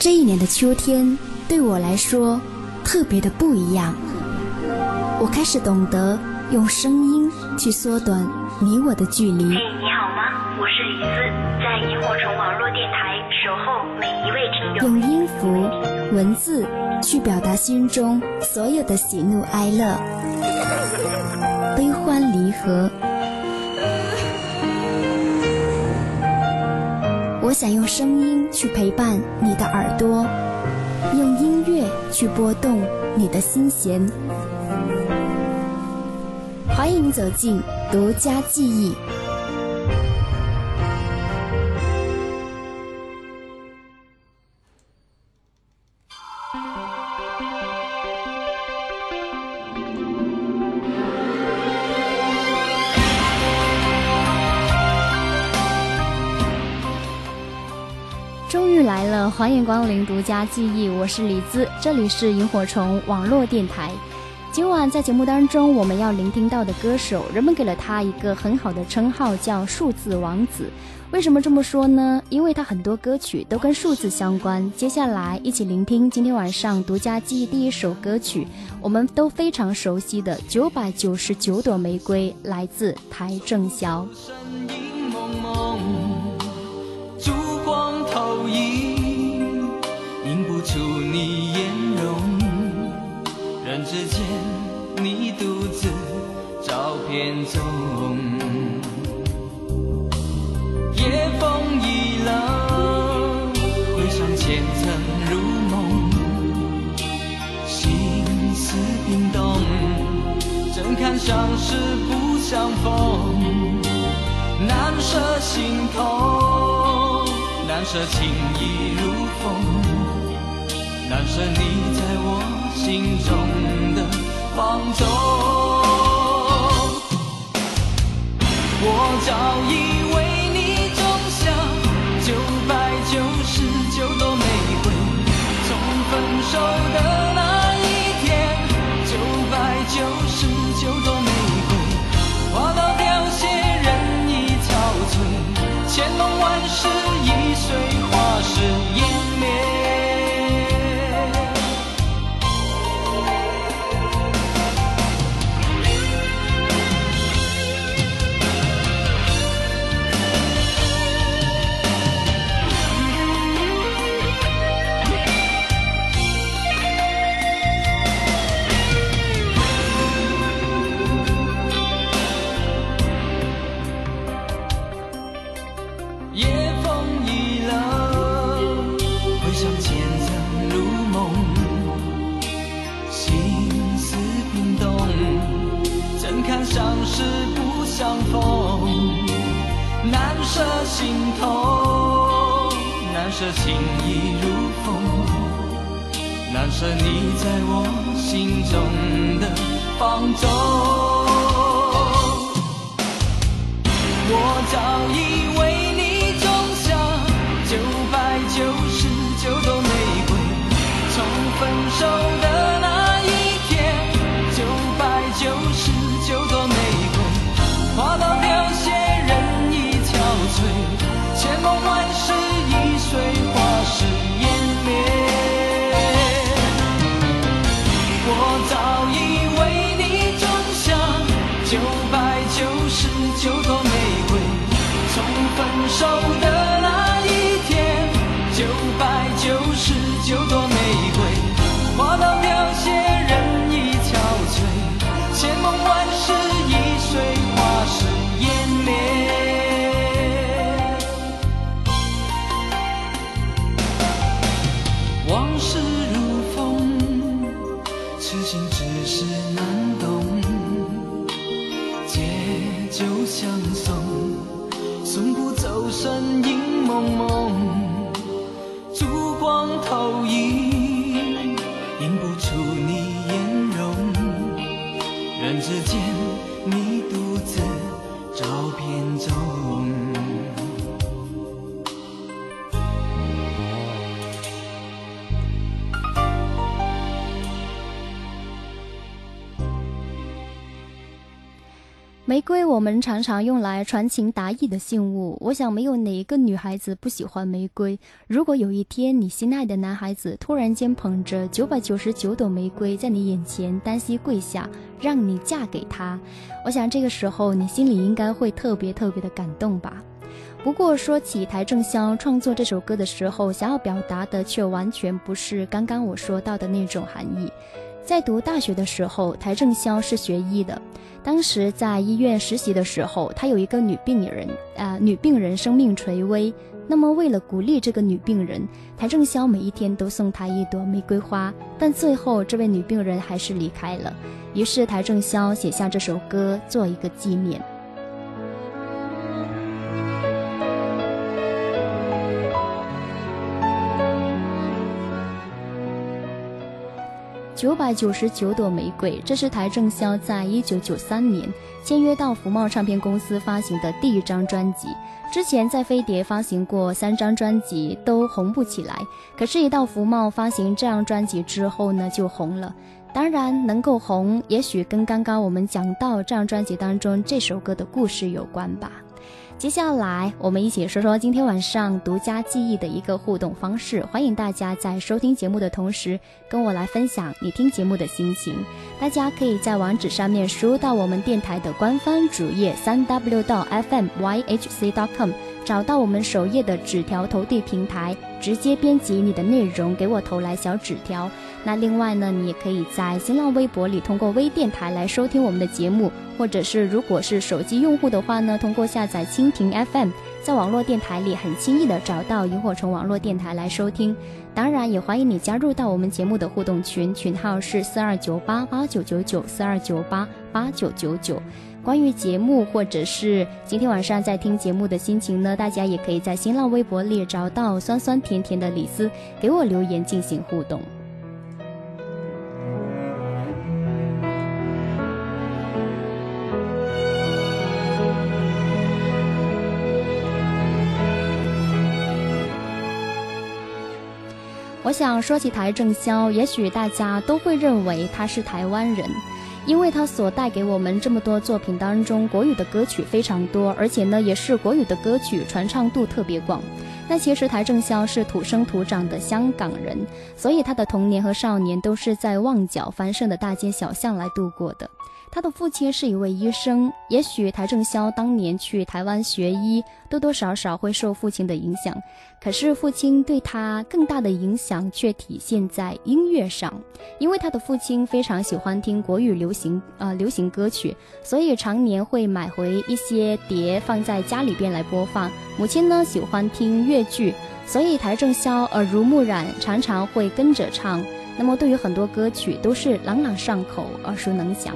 这一年的秋天对我来说特别的不一样。我开始懂得用声音去缩短你我的距离。嘿，你好吗？我是李斯，在萤火虫网络电台守候每一位听众。用音符、文字去表达心中所有的喜怒哀乐、悲欢离合。我想用声音去陪伴你的耳朵，用音乐去拨动你的心弦。欢迎走进独家记忆。欢迎光临独家记忆，我是李子，这里是萤火虫网络电台。今晚在节目当中，我们要聆听到的歌手，人们给了他一个很好的称号，叫数字王子。为什么这么说呢？因为他很多歌曲都跟数字相关。接下来一起聆听今天晚上独家记忆第一首歌曲，我们都非常熟悉的《九百九十九朵玫瑰》，来自台正宵。出你颜容，人只见你独自照片中。夜风已冷，回想前尘如梦，心思冰冻，怎堪相识不相逢？难舍心痛，难舍情意如风。难舍你在我心中的放纵，我早已着你在我心中的放纵我早已瑰，我们常常用来传情达意的信物。我想，没有哪一个女孩子不喜欢玫瑰。如果有一天，你心爱的男孩子突然间捧着九百九十九朵玫瑰在你眼前单膝跪下，让你嫁给他，我想这个时候你心里应该会特别特别的感动吧。不过，说起邰正宵创作这首歌的时候，想要表达的却完全不是刚刚我说到的那种含义。在读大学的时候，邰正宵是学医的。当时在医院实习的时候，他有一个女病人，啊，女病人生命垂危。那么为了鼓励这个女病人，邰正宵每一天都送她一朵玫瑰花。但最后这位女病人还是离开了。于是邰正宵写下这首歌做一个纪念。九百九十九朵玫瑰，这是邰正宵在一九九三年签约到福茂唱片公司发行的第一张专辑。之前在飞碟发行过三张专辑，都红不起来。可是，一到福茂发行这张专辑之后呢，就红了。当然，能够红，也许跟刚刚我们讲到这张专辑当中这首歌的故事有关吧。接下来，我们一起说说今天晚上独家记忆的一个互动方式。欢迎大家在收听节目的同时，跟我来分享你听节目的心情。大家可以在网址上面输入到我们电台的官方主页三 w 到 fm yhc.com，找到我们首页的纸条投递平台，直接编辑你的内容给我投来小纸条。那另外呢，你也可以在新浪微博里通过微电台来收听我们的节目。或者是如果是手机用户的话呢，通过下载蜻蜓 FM，在网络电台里很轻易的找到萤火虫网络电台来收听。当然，也欢迎你加入到我们节目的互动群，群号是四二九八八九九九四二九八八九九九。关于节目或者是今天晚上在听节目的心情呢，大家也可以在新浪微博里找到酸酸甜甜的李斯，给我留言进行互动。我想说起台正宵，也许大家都会认为他是台湾人，因为他所带给我们这么多作品当中，国语的歌曲非常多，而且呢，也是国语的歌曲传唱度特别广。那其实台正宵是土生土长的香港人，所以他的童年和少年都是在旺角繁盛的大街小巷来度过的。他的父亲是一位医生，也许邰正宵当年去台湾学医，多多少少会受父亲的影响。可是父亲对他更大的影响却体现在音乐上，因为他的父亲非常喜欢听国语流行呃流行歌曲，所以常年会买回一些碟放在家里边来播放。母亲呢喜欢听粤剧，所以邰正宵耳濡目染，常常会跟着唱。那么对于很多歌曲都是朗朗上口，耳熟能详。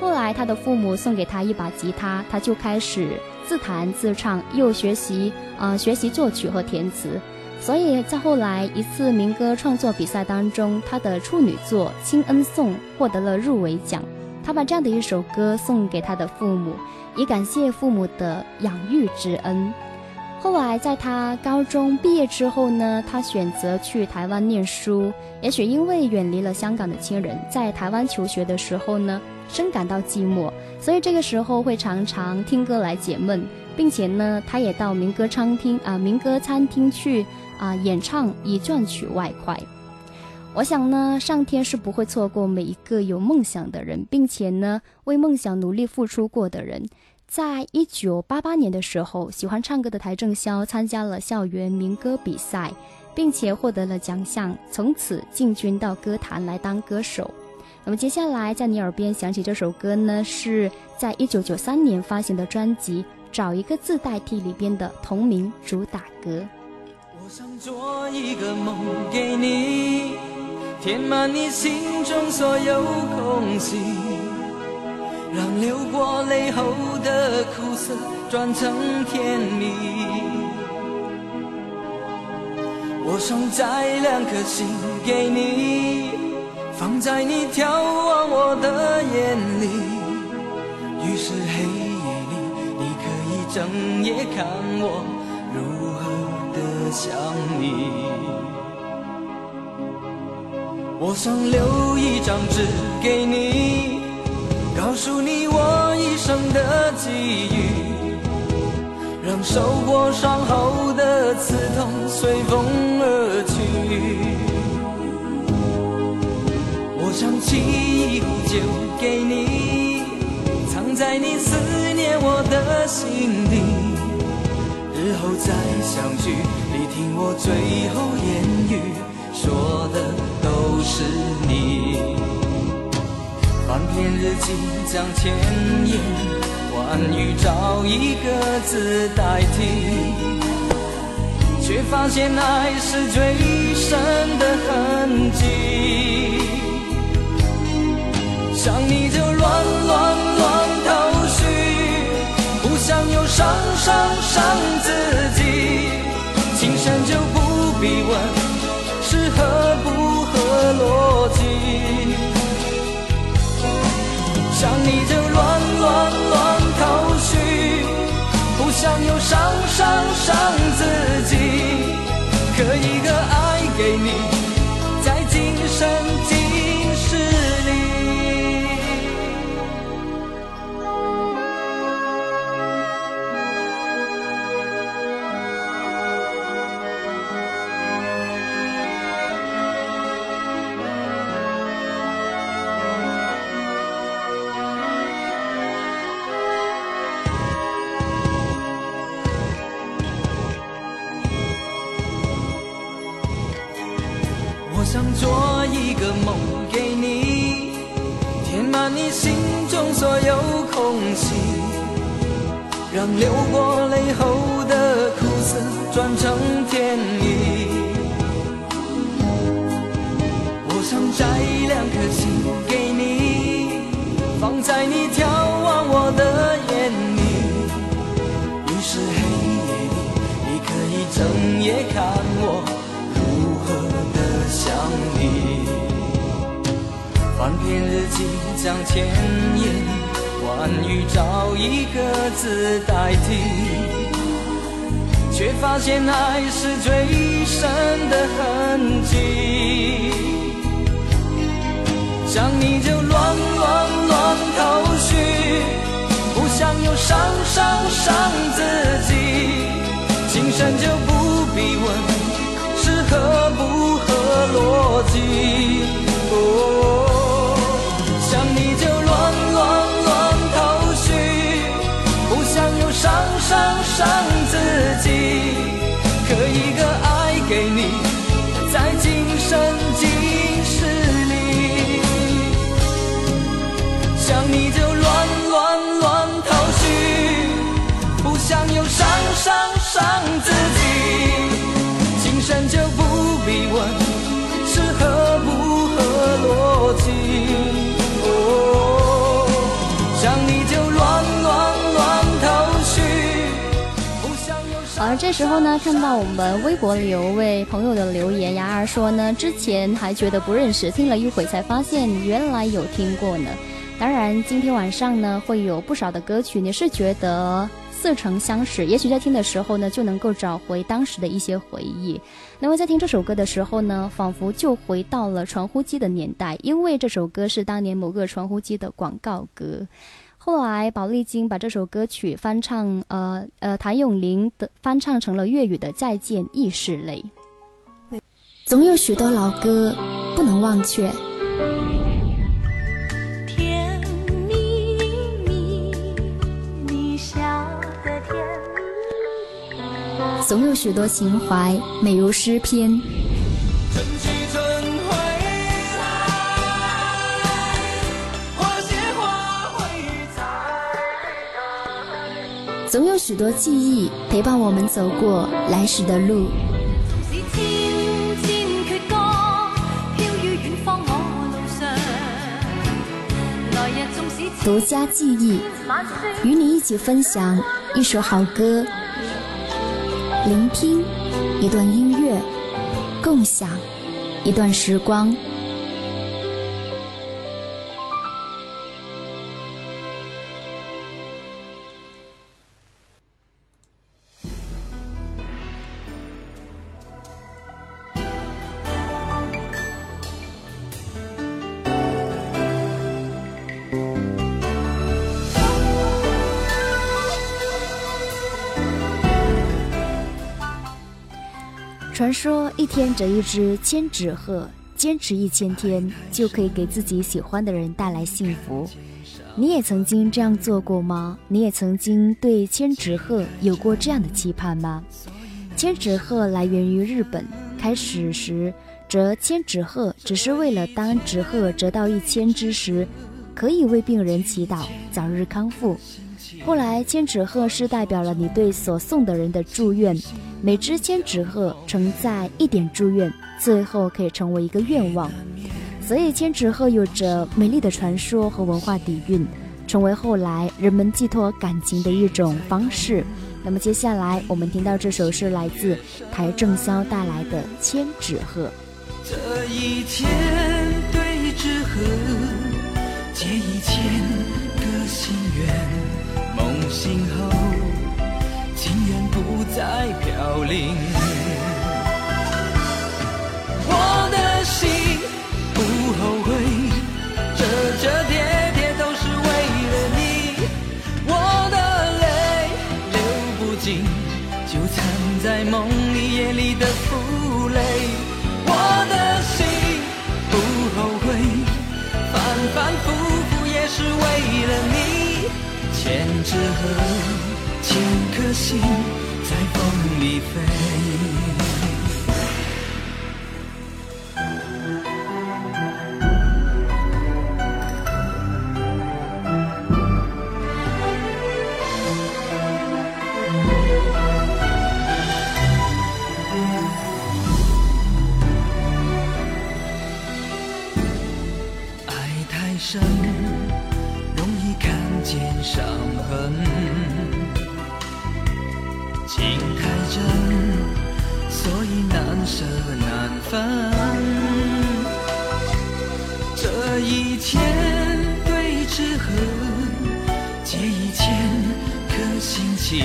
后来，他的父母送给他一把吉他，他就开始自弹自唱，又学习啊学习作曲和填词。所以在后来一次民歌创作比赛当中，他的处女作《亲恩颂》获得了入围奖。他把这样的一首歌送给他的父母，以感谢父母的养育之恩。后来在他高中毕业之后呢，他选择去台湾念书。也许因为远离了香港的亲人，在台湾求学的时候呢。深感到寂寞，所以这个时候会常常听歌来解闷，并且呢，他也到民歌餐厅啊，民歌餐厅去啊演唱，以赚取外快。我想呢，上天是不会错过每一个有梦想的人，并且呢，为梦想努力付出过的人。在一九八八年的时候，喜欢唱歌的台正宵参加了校园民歌比赛，并且获得了奖项，从此进军到歌坛来当歌手。那么接下来在你耳边响起这首歌呢，是在一九九三年发行的专辑《找一个字代替》里边的同名主打歌。我想做一个梦给你，填满你心中所有空隙，让流过泪后的苦涩转成甜蜜。我想摘两颗心给你。放在你眺望我的眼里，于是黑夜里，你可以整夜看我如何的想你。我想留一张纸给你，告诉你我一生的际遇，让受过伤后的刺痛随风而去。我想起一壶酒给你，藏在你思念我的心底，日后再相聚，你听我最后言语，说的都是你。翻篇日记将千言万语找一个字代替，却发现爱是最深的痕迹。想你就乱乱乱头绪，不想又伤伤伤自己。情深就不必问是合不合逻辑。想又伤伤伤自己，刻一个爱给你，在今生让流过泪后的苦涩转成甜蜜。我想摘两颗星给你，放在你眺望我的眼里。于是黑夜里，你可以整夜看我如何的想你。翻篇日记，将千言关于找一个字代替，却发现爱是最深的痕迹。想你就乱乱乱头绪，不想又伤伤伤自己。情深就不必问是合不合逻辑。哦，伤伤自己。刻一个爱给你，在今生这时候呢，看到我们微博里有位朋友的留言，牙儿说呢，之前还觉得不认识，听了一会才发现原来有听过呢。当然，今天晚上呢会有不少的歌曲，你是觉得似曾相识，也许在听的时候呢就能够找回当时的一些回忆。那么在听这首歌的时候呢，仿佛就回到了传呼机的年代，因为这首歌是当年某个传呼机的广告歌。后来，宝丽金把这首歌曲翻唱，呃呃，谭咏麟的翻唱成了粤语的《再见亦是泪》。总有许多老歌不能忘却，甜蜜蜜，你笑得甜蜜。总有许多情怀美如诗篇。总有许多记忆陪伴我们走过来时的路。是千千闕歌，飄於遠方我路上。來日縱使獨家記憶，晚雪與你一起分享一首好歌，聆听一段音乐，共享一段时光。传说一天折一只千纸鹤，坚持一千天就可以给自己喜欢的人带来幸福。你也曾经这样做过吗？你也曾经对千纸鹤有过这样的期盼吗？千纸鹤来源于日本，开始时折千纸鹤只是为了当纸鹤折到一千只时，可以为病人祈祷早日康复。后来，千纸鹤是代表了你对所送的人的祝愿，每只千纸鹤承载一点祝愿，最后可以成为一个愿望。所以，千纸鹤有着美丽的传说和文化底蕴，成为后来人们寄托感情的一种方式。那么，接下来我们听到这首是来自台正宵带来的《千纸鹤》。这一千对纸鹤，结一千在飘零。我的心不后悔，折折叠叠都是为了你。我的泪流不尽，就藏在梦里夜里的负累。我的心不后悔，反反复复也是为了你。千纸鹤，千颗心在风里飞。爱太深，容易看见伤痕；情太真，所以难舍难分。这一千对纸鹤，结一千颗心情。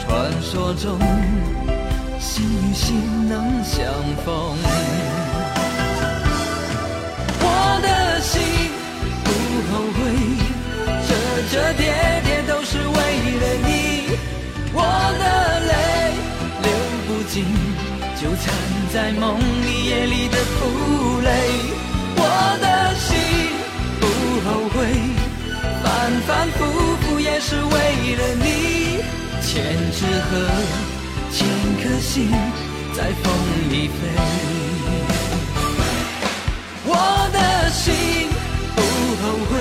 传说中，心与心能相逢。不尽，就藏在梦里夜里的负累。我的心不后悔，反反复复也是为了你。千纸鹤，千颗心在风里飞。我的心不后悔，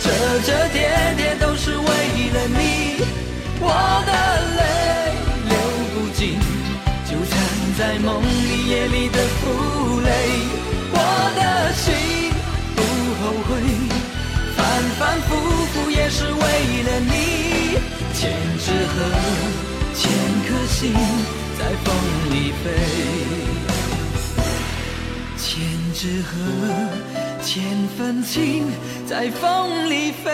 折折叠叠都是为了你。我的泪在梦里夜里的负累。我的心不后悔，反反复复也是为了你。千纸鹤，千颗心在风里飞。千纸鹤，千份情在风里飞。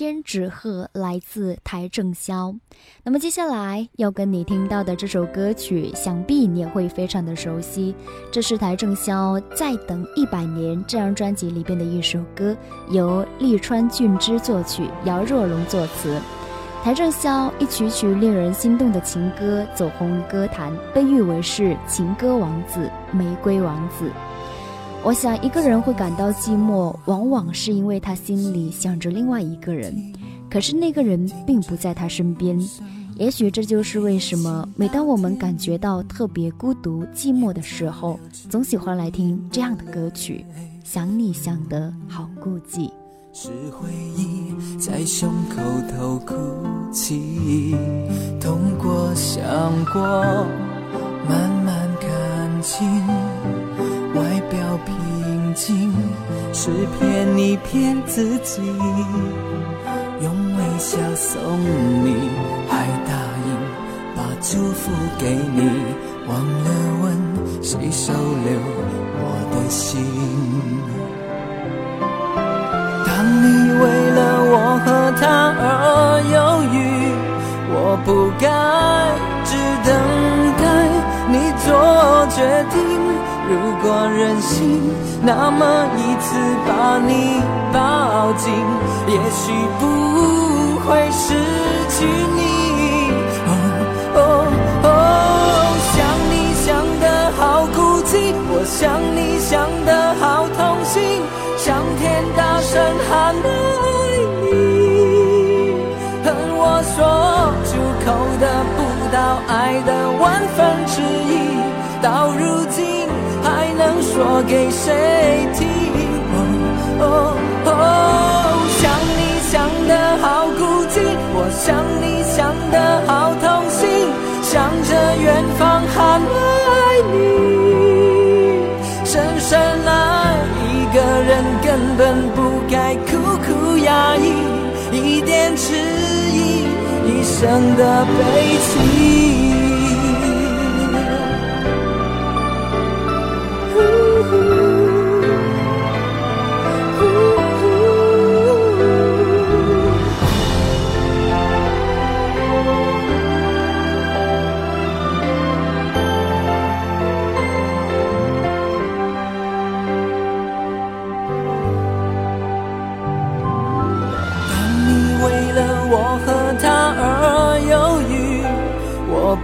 千纸鹤来自台正宵。那么接下来要跟你听到的这首歌曲，想必你也会非常的熟悉。这是台正宵《再等一百年》这张专辑里边的一首歌，由利川俊之作曲，姚若龙作词。台正宵一曲曲令人心动的情歌走红歌坛，被誉为是情歌王子、玫瑰王子。我想，一个人会感到寂寞，往往是因为他心里想着另外一个人，可是那个人并不在他身边。也许这就是为什么，每当我们感觉到特别孤独、寂寞的时候，总喜欢来听这样的歌曲，《想你想得好孤寂》。是回忆在胸口头哭泣，痛过想过，慢慢看清，外表平静是骗你骗自己，用微笑送你，还答应把祝福给你，忘了问谁收留我的心。当你为了我和他而犹豫，我不该只等待你做决定，如果任性，那么一次把你抱紧，也许不会失去你。哦哦哦，想你想得好孤寂，我想你想得好痛心，向天大声喊爱你，恨我说出口得不到爱的万分之一，到如今还能说给谁听？哦哦哦，想你想得好孤寂，我想你想得好痛心，向着远方喊爱你。深深爱一个人根本不该苦苦压抑，一点迟疑，一生的悲戚。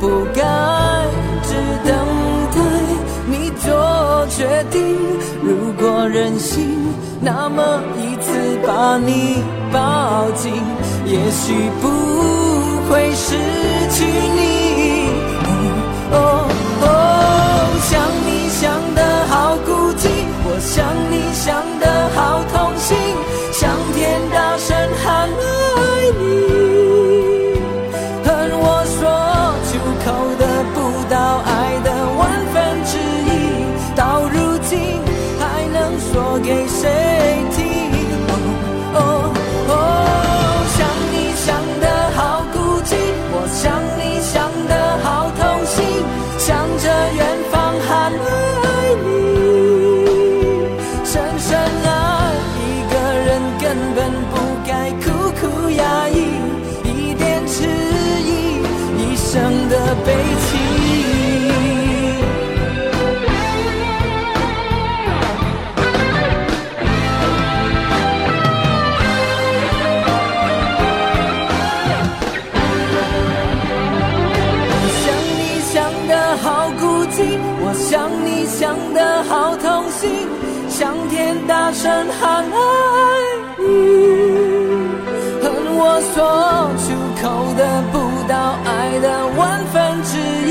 不该只等待你做决定。如果任性，那么一次把你抱紧，也许不会失去你。哦哦，想你想得好孤寂，我想你想得好痛心，大声喊爱你，恨我说出口得不到爱的万分之一，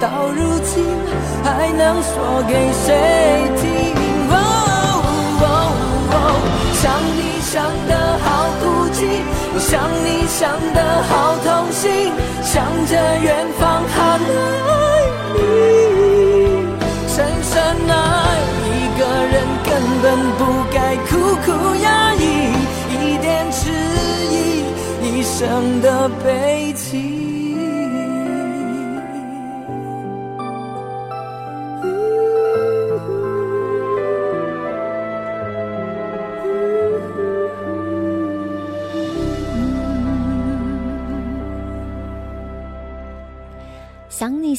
到如今还能说给谁听？哦哦哦，想你想得好孤寂，想你想得好痛心，想着远方喊爱你。深深爱本不该苦苦压抑，一点迟疑，一生的悲情。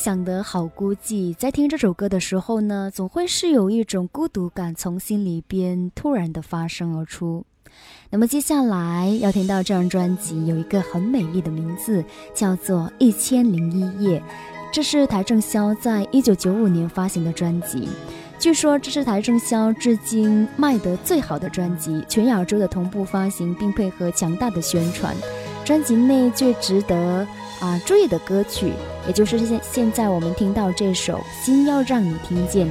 想得好孤寂，在听这首歌的时候呢，总会是有一种孤独感从心里边突然的发生而出。那么接下来要听到这张专辑，有一个很美丽的名字，叫做《一千零一夜》，这是邰正宵在一九九五年发行的专辑。据说这是邰正宵至今卖得最好的专辑，全亚洲的同步发行，并配合强大的宣传。专辑内最值得啊注意的歌曲，也就是现现在我们听到这首《心要让你听见》，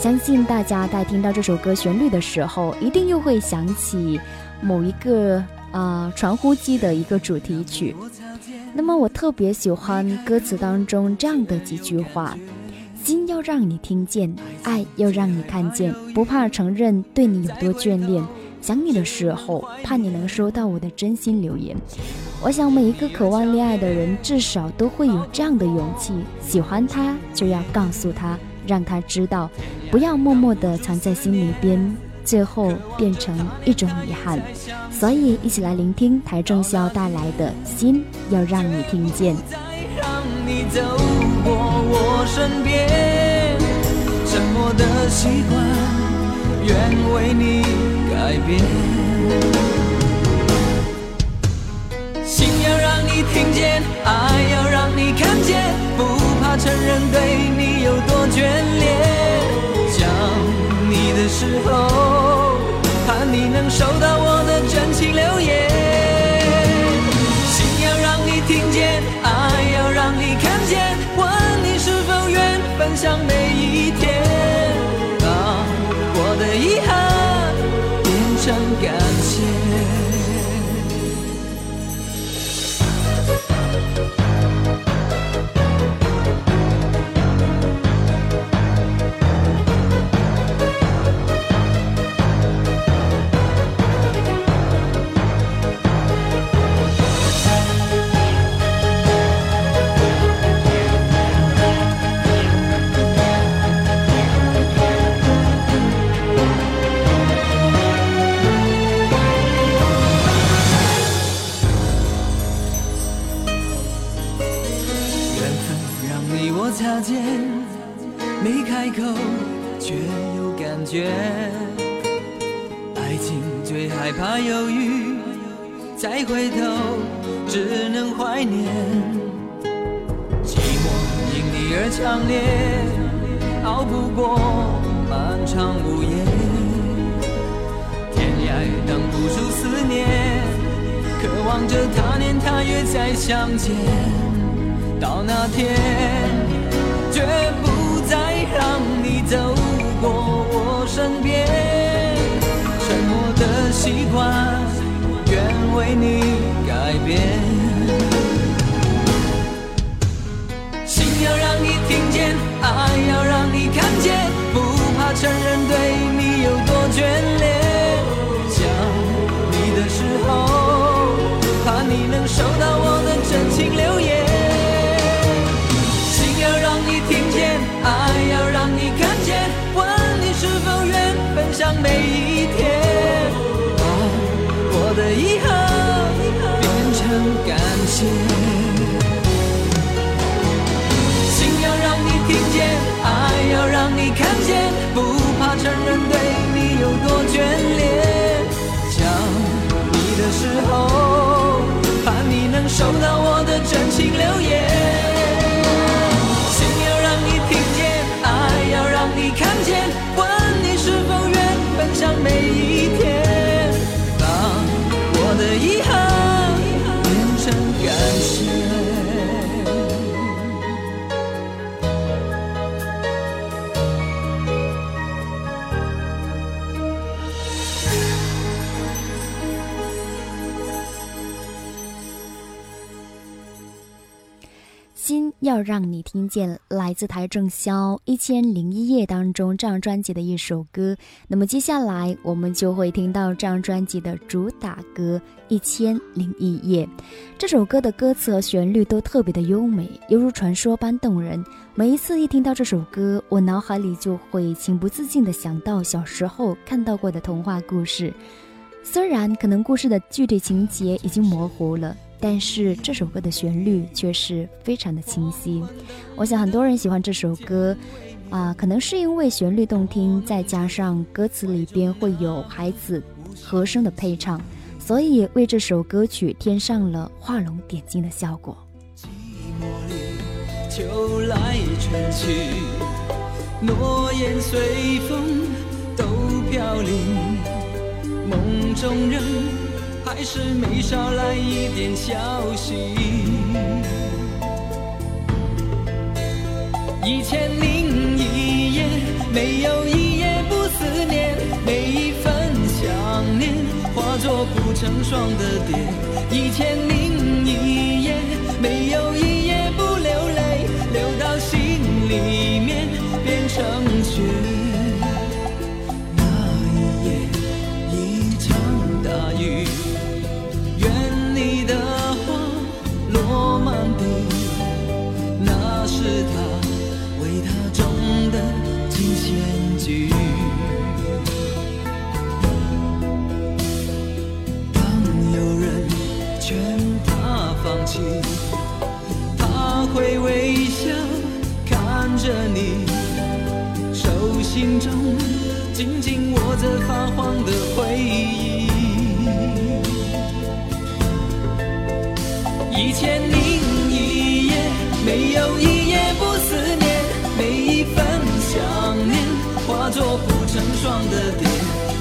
相信大家在听到这首歌旋律的时候，一定又会想起某一个啊传呼机的一个主题曲。那么我特别喜欢歌词当中这样的几句话：心要让你听见，爱要让你看见，不怕承认对你有多眷恋。想你的时候，怕你能收到我的真心留言。我想每一个渴望恋爱的人，至少都会有这样的勇气：喜欢他就要告诉他，让他知道，不要默默地藏在心里边，最后变成一种遗憾。所以，一起来聆听邰正宵带来的《心要让你听见》。再让你走过我身边，沉默我的习惯，愿为你改变。心要让你听见，爱要让你看见，不怕承认对你有多眷恋。想你的时候，盼你能收到我的真情留言。心要让你听见，爱要让你看见，问你是否愿分享每一天，要让你听见，来自台正宵《一千零一夜》当中这张专辑的一首歌。那么接下来我们就会听到这张专辑的主打歌《一千零一夜》。这首歌的歌词和旋律都特别的优美，犹如传说般动人。每一次一听到这首歌，我脑海里就会情不自禁地想到小时候看到过的童话故事。虽然可能故事的具体情节已经模糊了。但是这首歌的旋律却是非常的清晰，我想很多人喜欢这首歌，啊、可能是因为旋律动听，再加上歌词里边会有孩子和声的配唱，所以为这首歌曲添上了画龙点睛的效果。秋来春去，诺言随风都飘零。梦中人还是没捎来一点消息。一千零一夜，没有一夜不思念，每一份想念化作不成双的蝶。一千零一夜，没有一夜不流泪，流到心里面变成雪。着你手，心中紧紧握着发黄的回忆。一千零一夜，没有一夜不思念，每一份想念化作不成双的蝶。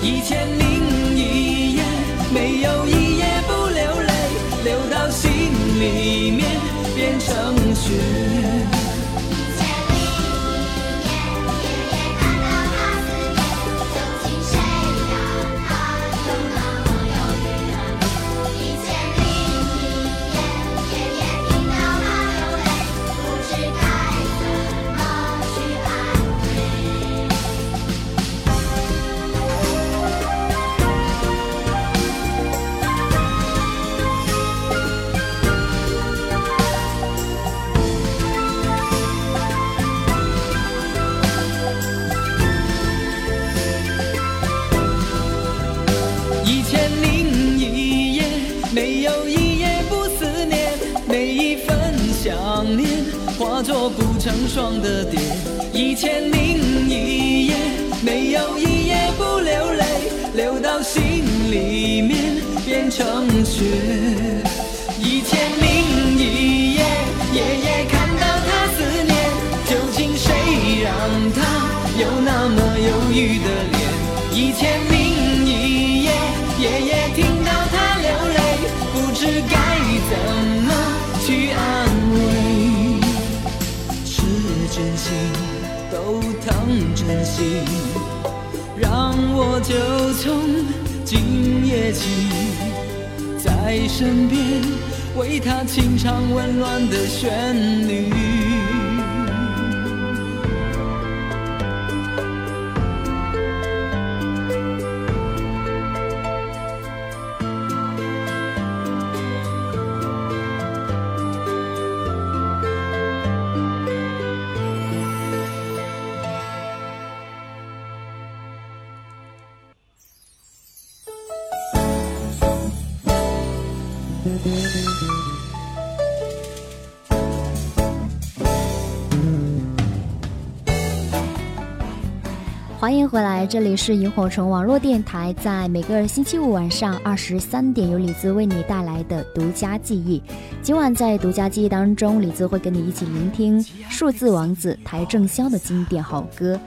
一千零一夜，没有一夜不流泪，流到心里面变成雪。成双的蝶，一千零一夜，没有一夜不流泪，流到心里面变成雪。身边为他清唱温暖的旋律。欢迎回来，这里是萤火虫网络电台，在每个星期五晚上二十三点，由李子为你带来的独家记忆。今晚在独家记忆当中，李子会跟你一起聆听数字王子邰正宵的经典好歌。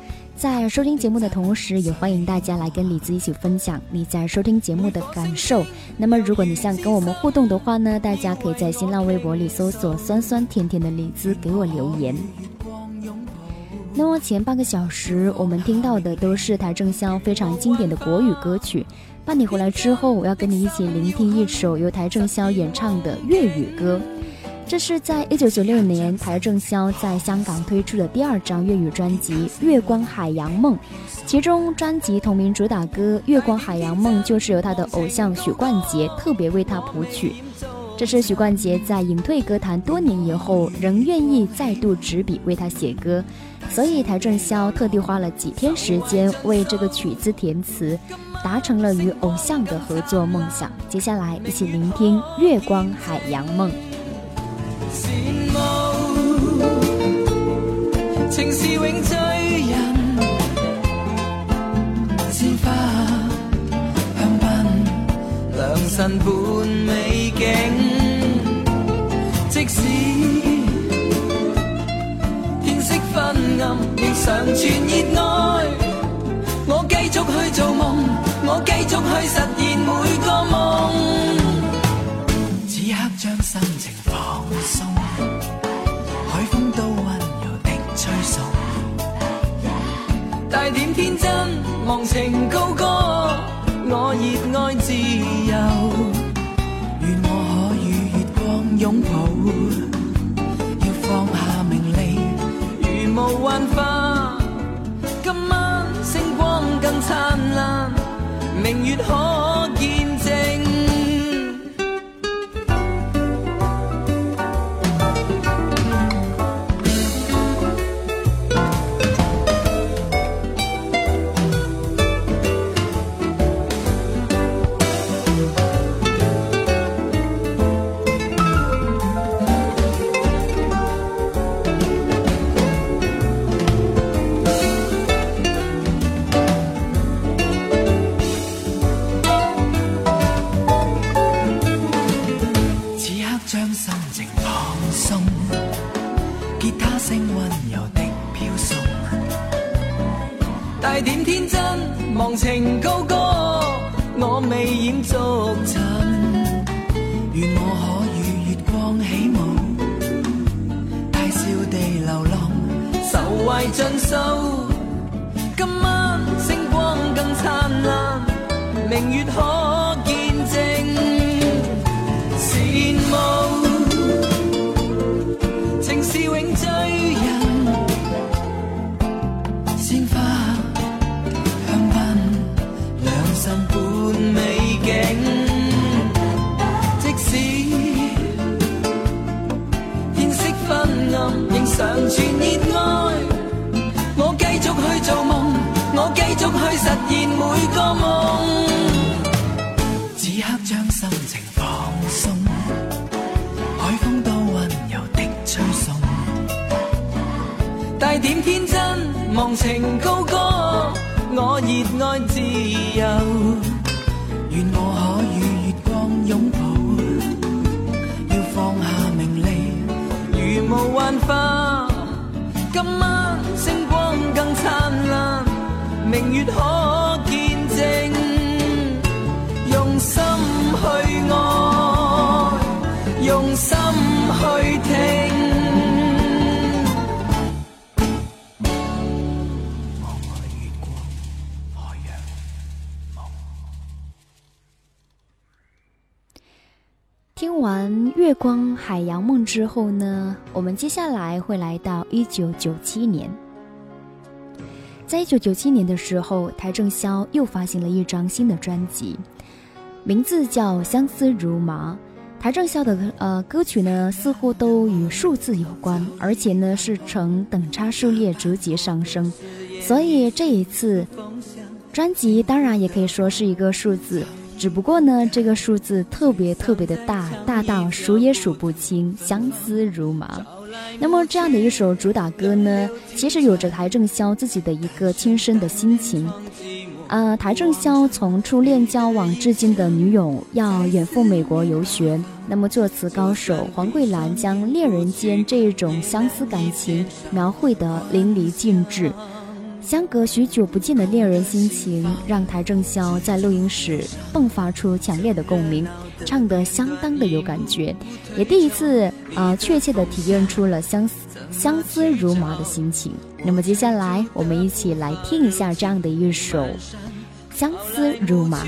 在收听节目的同时，也欢迎大家来跟李子一起分享你在收听节目的感受。那么，如果你想跟我们互动的话呢，大家可以在新浪微博里搜索“酸酸甜甜的李子”给我留言。那么前半个小时，我们听到的都是邰正宵非常经典的国语歌曲。伴你回来之后，我要跟你一起聆听一首由邰正宵演唱的粤语歌。这是在一九九六年邰正宵在香港推出的第二张粤语专辑《月光海洋梦》，其中专辑同名主打歌《月光海洋梦》就是由他的偶像许冠杰特别为他谱曲。这是许冠杰在隐退歌坛多年以后，仍愿意再度执笔为他写歌。所以邰正宵特地花了几天时间为这个曲子填词，达成了与偶像的合作梦想。接下来一起聆听《月光海洋梦》。情是永醉人，鲜花香槟，良辰伴美景。即使天色。昏暗亦常存热爱，忘情高歌，我热爱自由，愿我可与月光拥抱。要放下名利如无幻化，今晚星光更灿烂，明月可忘情高歌，我未染逐尘。愿我可与月光起舞，大笑地流浪，愁怀尽收。今晚星光更灿烂，明月可见证羡慕。情是永醉人，鲜花良辰伴美景。即使天色昏暗，仍常存热爱。我繼續去做夢，我繼續去實現每個夢。此刻將心情放鬆，海風都溫柔的吹送，帶點天真，忘情高歌，我热爱自由。愿我可与月光拥抱，要放下名利，如无幻化。今晚星光更灿烂，明月可月光海洋梦》之后呢，我们接下来会来到一九九七年。在一九九七年的时候，邰正宵又发行了一张新的专辑，名字叫《相思如麻》。邰正宵的呃歌曲呢，似乎都与数字有关，而且呢是呈等差数列逐级上升，所以这一次专辑当然也可以说是一个数字。只不过呢，这个数字特别特别的大，大到数也数不清，相思如麻。那么这样的一首主打歌呢，其实有着邰正宵自己的一个亲身的心情。呃，邰正宵从初恋交往至今的女友要远赴美国游学，那么作词高手黄桂兰将恋人间这一种相思感情描绘得淋漓尽致。相隔许久不见的恋人心情，让邰正宵在录音室迸发出强烈的共鸣，唱得相当的有感觉，也第一次啊、呃确切的体验出了相思相思如麻的心情。那么接下来我们一起来听一下这样的一首《相思如麻》。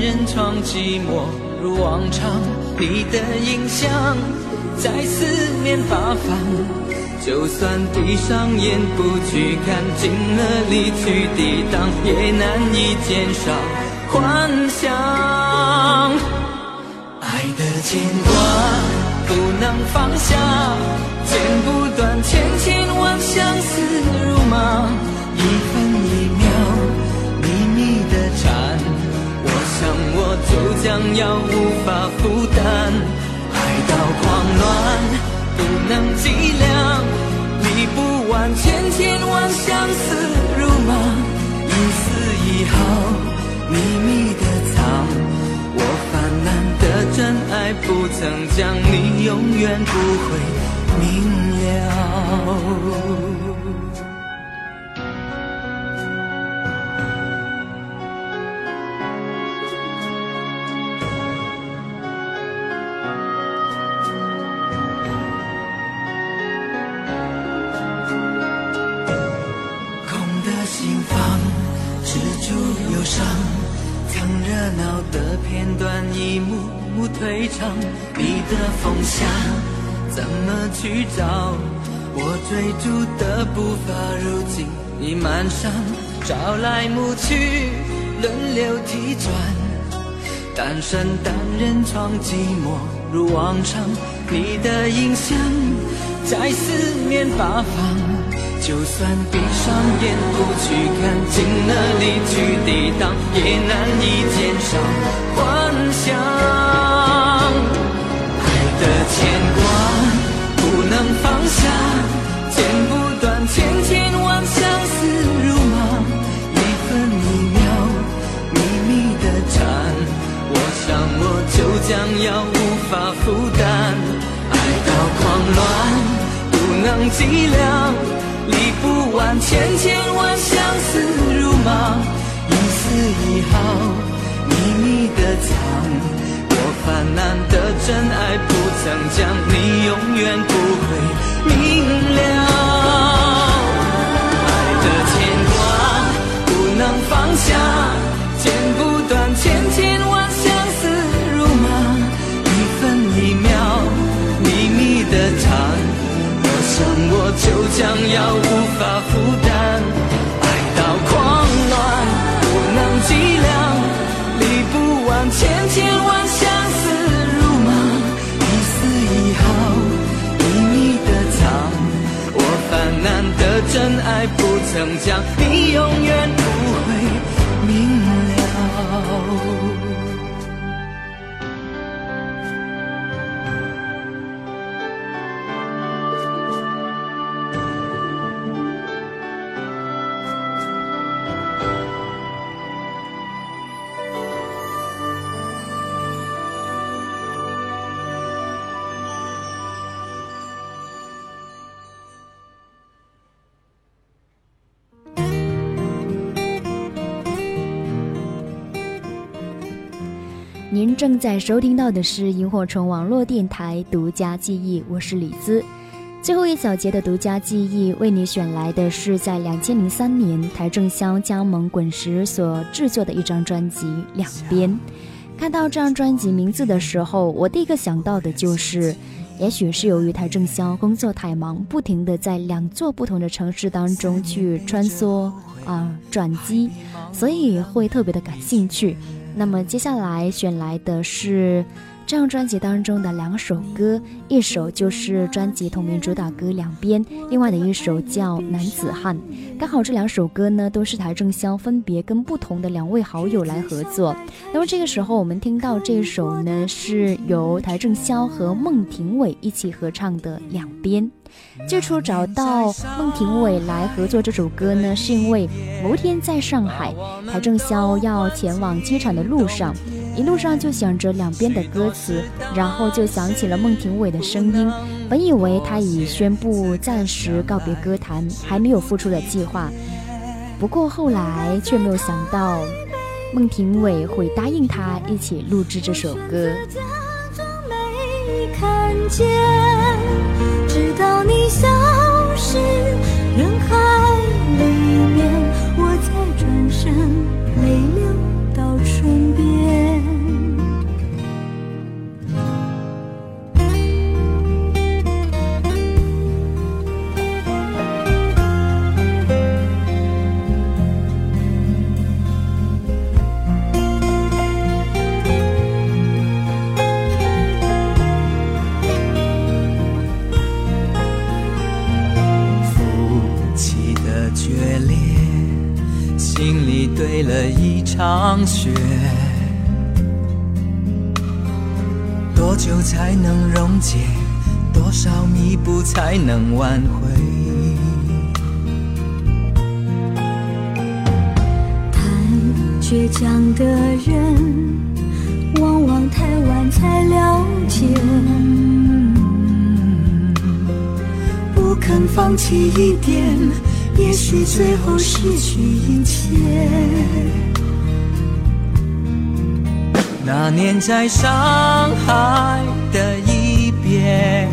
人闯寂寞如往常，你的影像在四面八方。就算闭上眼不去看，尽了力去抵挡，也难以减少幻想。爱的牵挂不能放下，剪不断千千万相思如麻，一分一秒秘密的缠，我想我就将要无法负担，狂乱不能计量，理不完千千万相思如麻，一丝一毫秘密的藏。我泛滥的真爱，不曾将你，永远不会明了。幕幕退场，你的风向怎么去找？我追逐的步伐，如今已满上，朝来暮去，轮流踢转。单身单人闯寂寞如往常，你的影像在四面八方。就算闭上眼不去看，尽了力去抵挡，也难以减少幻想。下，剪不断千千万相思如麻，一分一秒秘密的缠，我想我就将要无法负担。爱到狂乱不能计量。理不完千千万相思如麻，一丝一毫秘密的藏，泛滥的真爱不曾讲，你永远不会明了。爱的牵挂不能放下，剪不断千千万相思如麻，一分一秒秘密的缠。我想我就将要无法不曾讲，你永远不会明了。正在收听到的是萤火虫网络电台独家记忆，我是李兹。最后一小节的独家记忆为你选来的是在两千零三年台正宵加盟滚石所制作的一张专辑《两边》。看到这张专辑名字的时候，我第一个想到的就是，也许是由于台正宵工作太忙，不停的在两座不同的城市当中去穿梭啊转机，所以会特别的感兴趣。那么接下来选来的是这张专辑当中的两首歌，一首就是专辑同名主打歌《两边》，另外的一首叫《男子汉》。刚好这两首歌呢，都是台正宵分别跟不同的两位好友来合作。那么这个时候我们听到这首呢，是由台正宵和孟庭苇一起合唱的《两边》。最初找到孟庭苇来合作这首歌呢，是因为某天在上海，台正宵要前往机场的路上，一路上就想着两边的歌词，然后就想起了孟庭苇的声音。本以为他已宣布暂时告别歌坛，还没有复出的计划。不过后来却没有想到，孟庭苇会答应他一起录制这首歌。直到你消失人海里面，我才转身了一场雪，多久才能溶解？多少弥补才能挽回？太倔强的人，往往太晚才了解，不肯放弃一点。也许最后失去一切。那年在上海的一别，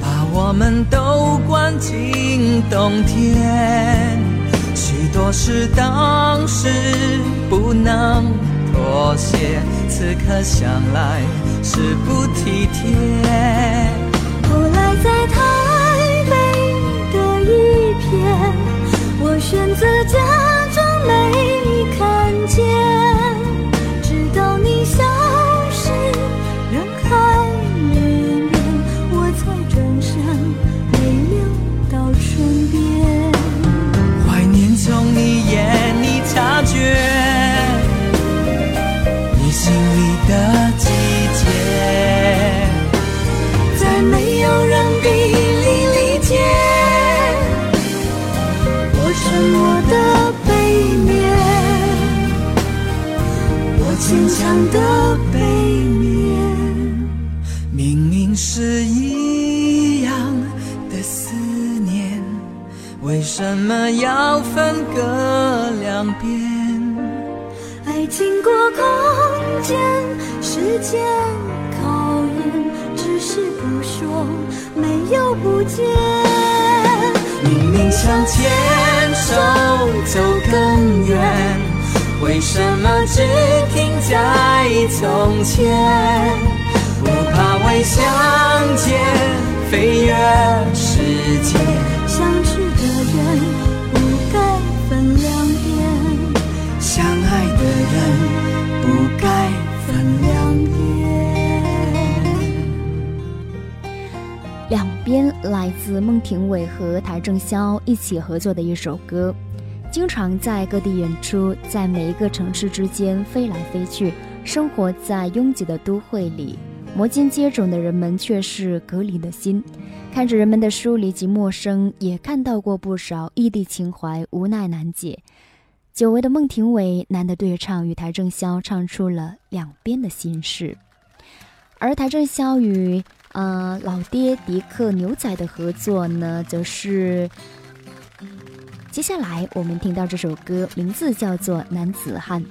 把我们都关进冬天。许多事当时不能妥协，此刻想来是不体贴。后来在台北的一片。我选择假装没看见，的背面，明明是一样的思念，为什么要分隔两边？爱经过空间、时间考验，只是不说，没有不见。明明想牵手走更远，为什么只停在从前？不怕未相见，飞越世界。相知的人不该分两边，相爱的人不该分两边。两边来自孟庭苇和邰正宵一起合作的一首歌，经常在各地演出，在每一个城市之间飞来飞去，生活在拥挤的都会里，摩肩接踵的人们却是隔离的心。看着人们的疏离及陌生，也看到过不少异地情怀无奈难解。久违的孟庭苇难得对唱，与邰正宵唱出了两边的心事，而邰正宵与呃老爹迪克牛仔的合作呢，则是接下来我们听到这首歌，名字叫做《男子汉》。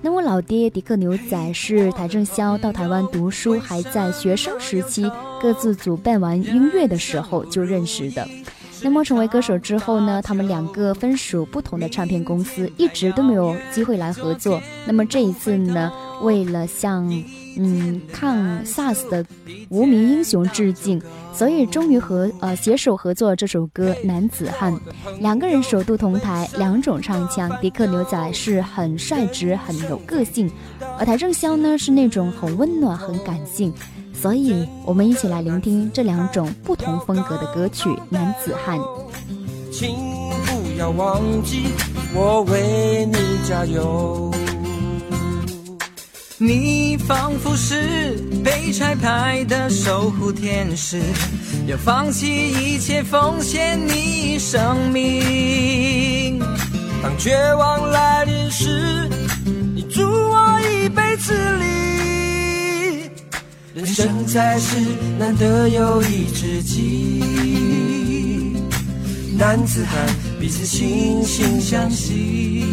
那么老爹迪克牛仔是邰正宵到台湾读书，还在学生时期各自组办完音乐的时候就认识的。那么成为歌手之后呢，他们两个分属不同的唱片公司，一直都没有机会来合作。那么这一次呢，为了向嗯抗 SARS 的无名英雄致敬，所以终于和呃携手合作这首歌《男子汉》。两个人首度同台，两种唱腔。迪克牛仔是很率直、很有个性，而邰正宵呢是那种很温暖、很感性。所以，我们一起来聆听这两种不同风格的歌曲《男子汉》。请不要忘记，我为你加油。你仿佛是被拆牌的守护天使，要放弃一切奉献你生命。当绝望来临时，你助我一臂之力。人生在世，难得有一知己。男子汉，彼此惺惺相惜。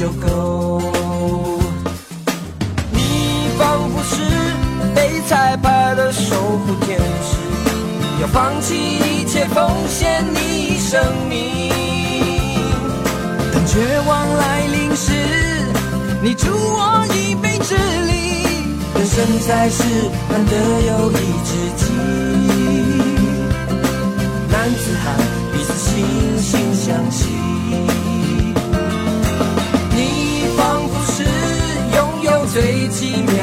就够。你仿佛是被彩排的守护天使。要放弃一切，奉献你生命。当绝望来临时，你助我一臂之力。人生在世，难得有一知己。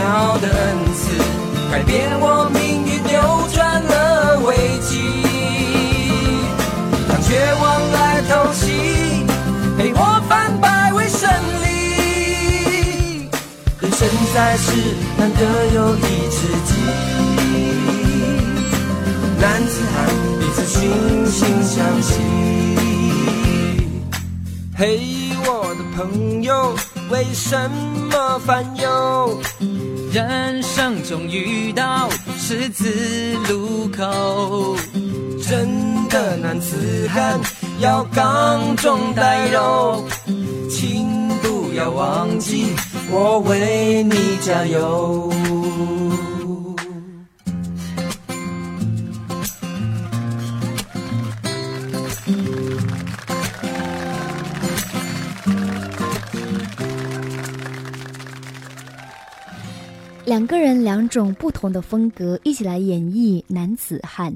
妙的恩赐，改变我命运，扭转了危机。当绝望来偷袭，陪我反败为胜利。人生在世，难得有一知己。男子汉，彼此惺惺相惜。嘿，我的朋友，为什么烦忧？人生中遇到十字路口，真的男子汉要刚中带柔，请不要忘记我为你加油。两个人两种不同的风格一起来演绎《男子汉》。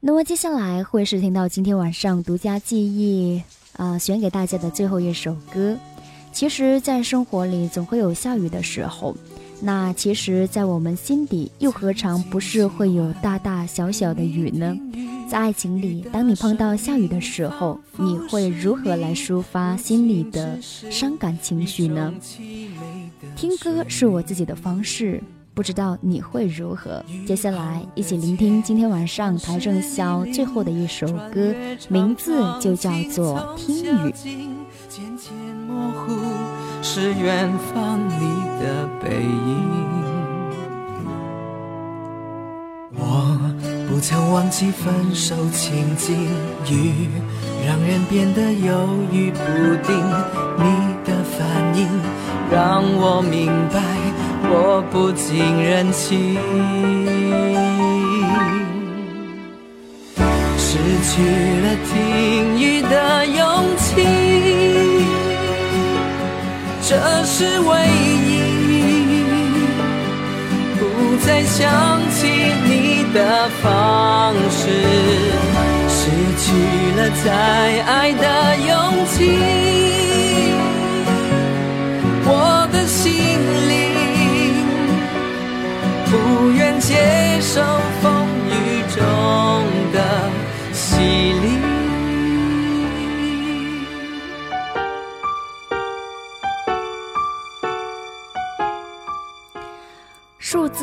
那么接下来会是听到今天晚上独家记忆啊，选给大家的最后一首歌。其实，在生活里总会有下雨的时候，那其实，在我们心底又何尝不是会有大大小小的雨呢？在爱情里，当你碰到下雨的时候，你会如何来抒发心里的伤感情绪呢？听歌是我自己的方式。不知道你会如何？接下来一起聆听今天晚上邰正宵最后的一首歌，名字就叫做《听雨》。渐渐模糊，是远方你的背影。我不曾忘记分手情景，雨让人变得犹豫不定。你的反应让我明白。我不近人情，失去了听雨的勇气，这是唯一。不再想起你的方式，失去了再爱的勇气。我的心灵不愿接受风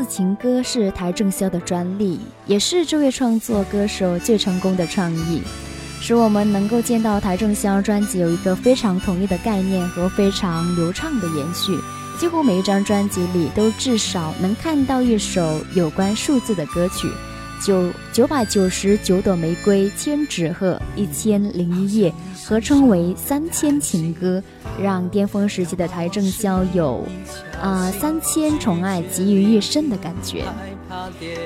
情歌是邰正宵的专利，也是这位创作歌手最成功的创意，使我们能够见到邰正宵专辑有一个非常统一的概念和非常流畅的延续。几乎每一张专辑里都至少能看到一首有关数字的歌曲，九九百九十九朵玫瑰，千纸鹤，一千零一夜，合称为三千情歌，让巅峰时期的台正宵有，啊三千宠爱集于一身的感觉。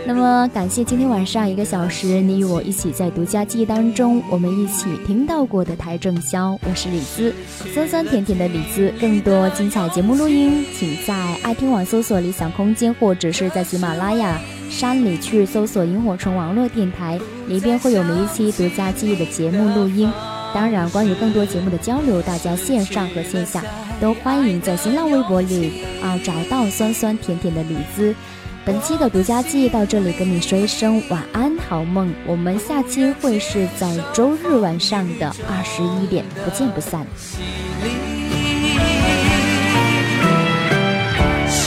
那么，感谢今天晚上一个小时，你与我一起在独家记忆当中，我们一起听到过的台正宵。我是李子，酸酸甜甜的李子。更多精彩节目录音，请在爱听网搜索“理想空间”，或者是在喜马拉雅山里去搜索“萤火虫网络电台”，里边会有每一期独家记忆的节目录音。当然，关于更多节目的交流，大家线上和线下都欢迎在新浪微博里啊找到酸酸甜甜的李子。本期的独家记忆到这里，跟你说一声晚安，好梦。我们下期会是在周日晚上的二十一点，不见不散。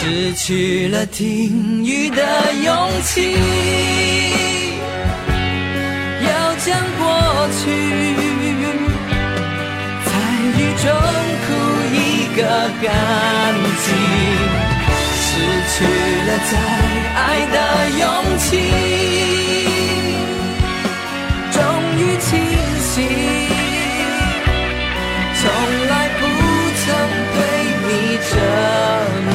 失去了听雨的勇气，要将过去在雨中哭一个干净。失去了再爱的勇气，终于清醒，从来不曾对你这么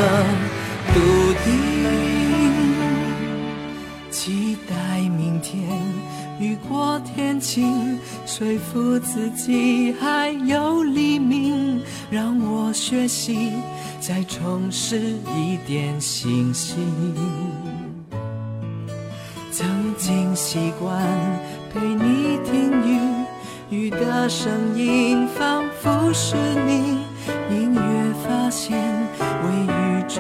笃定，期待明天雨过天晴，说服自己还有黎明，让我学习。再重拾一点信心。曾经习惯陪你听雨，雨的声音仿佛是你。隐约发现微雨中